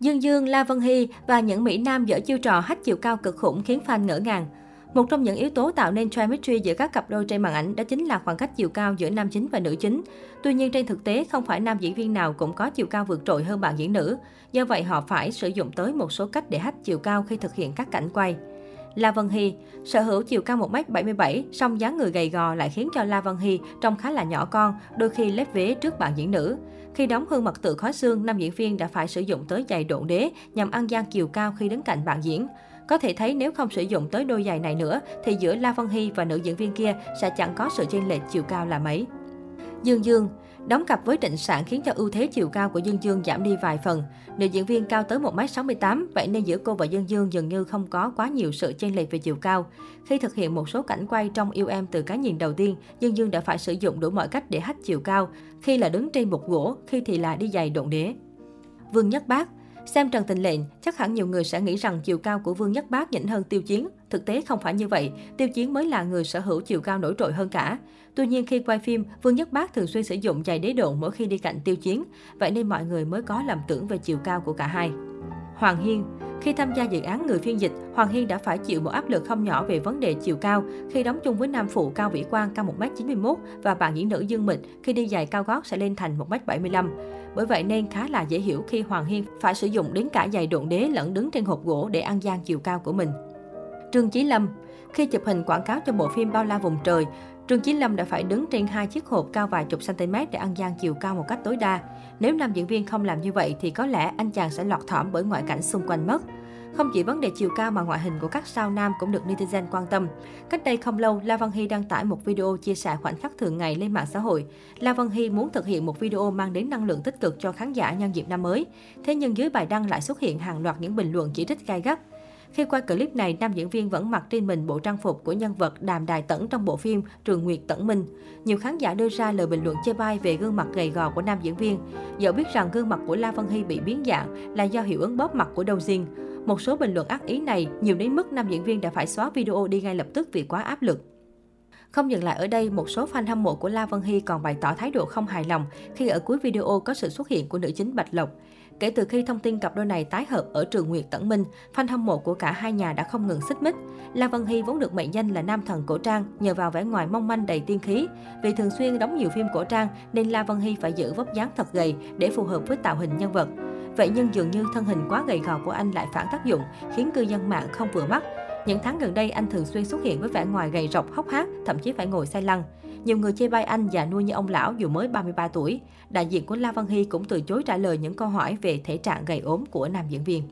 Dương Dương, La Vân Hy và những Mỹ Nam dở chiêu trò hách chiều cao cực khủng khiến fan ngỡ ngàng. Một trong những yếu tố tạo nên chemistry giữa các cặp đôi trên màn ảnh đó chính là khoảng cách chiều cao giữa nam chính và nữ chính. Tuy nhiên trên thực tế không phải nam diễn viên nào cũng có chiều cao vượt trội hơn bạn diễn nữ. Do vậy họ phải sử dụng tới một số cách để hách chiều cao khi thực hiện các cảnh quay. La Vân Hy sở hữu chiều cao 1m77, song dáng người gầy gò lại khiến cho La Vân Hy trông khá là nhỏ con, đôi khi lép vế trước bạn diễn nữ. Khi đóng hương mật tự khói xương, nam diễn viên đã phải sử dụng tới giày độn đế nhằm ăn gian chiều cao khi đứng cạnh bạn diễn. Có thể thấy nếu không sử dụng tới đôi giày này nữa, thì giữa La Vân Hy và nữ diễn viên kia sẽ chẳng có sự chênh lệch chiều cao là mấy. Dương Dương Đóng cặp với Trịnh Sản khiến cho ưu thế chiều cao của Dương Dương giảm đi vài phần. Nữ diễn viên cao tới 1m68, vậy nên giữa cô và Dương Dương dường như không có quá nhiều sự chênh lệch về chiều cao. Khi thực hiện một số cảnh quay trong Yêu Em từ cái nhìn đầu tiên, Dương Dương đã phải sử dụng đủ mọi cách để hách chiều cao. Khi là đứng trên bục gỗ, khi thì là đi giày độn đế. Vương Nhất Bác Xem Trần Tình Lệnh, chắc hẳn nhiều người sẽ nghĩ rằng chiều cao của Vương Nhất Bác nhỉnh hơn Tiêu Chiến. Thực tế không phải như vậy, Tiêu Chiến mới là người sở hữu chiều cao nổi trội hơn cả. Tuy nhiên khi quay phim, Vương Nhất Bác thường xuyên sử dụng giày đế độn mỗi khi đi cạnh Tiêu Chiến, vậy nên mọi người mới có lầm tưởng về chiều cao của cả hai. Hoàng Hiên khi tham gia dự án người phiên dịch, Hoàng Hiên đã phải chịu một áp lực không nhỏ về vấn đề chiều cao khi đóng chung với nam phụ Cao Vĩ Quang cao 1m91 và bạn diễn nữ Dương Mịch khi đi giày cao gót sẽ lên thành 1m75. Bởi vậy nên khá là dễ hiểu khi Hoàng Hiên phải sử dụng đến cả giày độn đế lẫn đứng trên hộp gỗ để ăn gian chiều cao của mình. Trương Chí Lâm Khi chụp hình quảng cáo cho bộ phim Bao la vùng trời, Trương Chí Lâm đã phải đứng trên hai chiếc hộp cao vài chục cm để ăn gian chiều cao một cách tối đa. Nếu nam diễn viên không làm như vậy thì có lẽ anh chàng sẽ lọt thỏm bởi ngoại cảnh xung quanh mất. Không chỉ vấn đề chiều cao mà ngoại hình của các sao nam cũng được netizen quan tâm. Cách đây không lâu, La Văn Hy đăng tải một video chia sẻ khoảnh khắc thường ngày lên mạng xã hội. La Văn Hy muốn thực hiện một video mang đến năng lượng tích cực cho khán giả nhân dịp năm mới. Thế nhưng dưới bài đăng lại xuất hiện hàng loạt những bình luận chỉ trích gai gắt. Khi quay clip này, nam diễn viên vẫn mặc trên mình bộ trang phục của nhân vật Đàm Đài Tẩn trong bộ phim Trường Nguyệt Tẩn Minh. Nhiều khán giả đưa ra lời bình luận chê bai về gương mặt gầy gò của nam diễn viên. Dẫu biết rằng gương mặt của La Văn Hy bị biến dạng là do hiệu ứng bóp mặt của Đâu riêng. Một số bình luận ác ý này nhiều đến mức nam diễn viên đã phải xóa video đi ngay lập tức vì quá áp lực. Không dừng lại ở đây, một số fan hâm mộ của La Vân Hy còn bày tỏ thái độ không hài lòng khi ở cuối video có sự xuất hiện của nữ chính Bạch Lộc. Kể từ khi thông tin cặp đôi này tái hợp ở trường Nguyệt Tẩn Minh, fan hâm mộ của cả hai nhà đã không ngừng xích mích. La Vân Hy vốn được mệnh danh là nam thần cổ trang nhờ vào vẻ ngoài mong manh đầy tiên khí. Vì thường xuyên đóng nhiều phim cổ trang nên La Vân Hy phải giữ vóc dáng thật gầy để phù hợp với tạo hình nhân vật. Vậy nhưng dường như thân hình quá gầy gò của anh lại phản tác dụng, khiến cư dân mạng không vừa mắt. Những tháng gần đây, anh thường xuyên xuất hiện với vẻ ngoài gầy rộc hốc hác, thậm chí phải ngồi say lăn. Nhiều người chê bai anh già nuôi như ông lão dù mới 33 tuổi. Đại diện của La Văn Hy cũng từ chối trả lời những câu hỏi về thể trạng gầy ốm của nam diễn viên.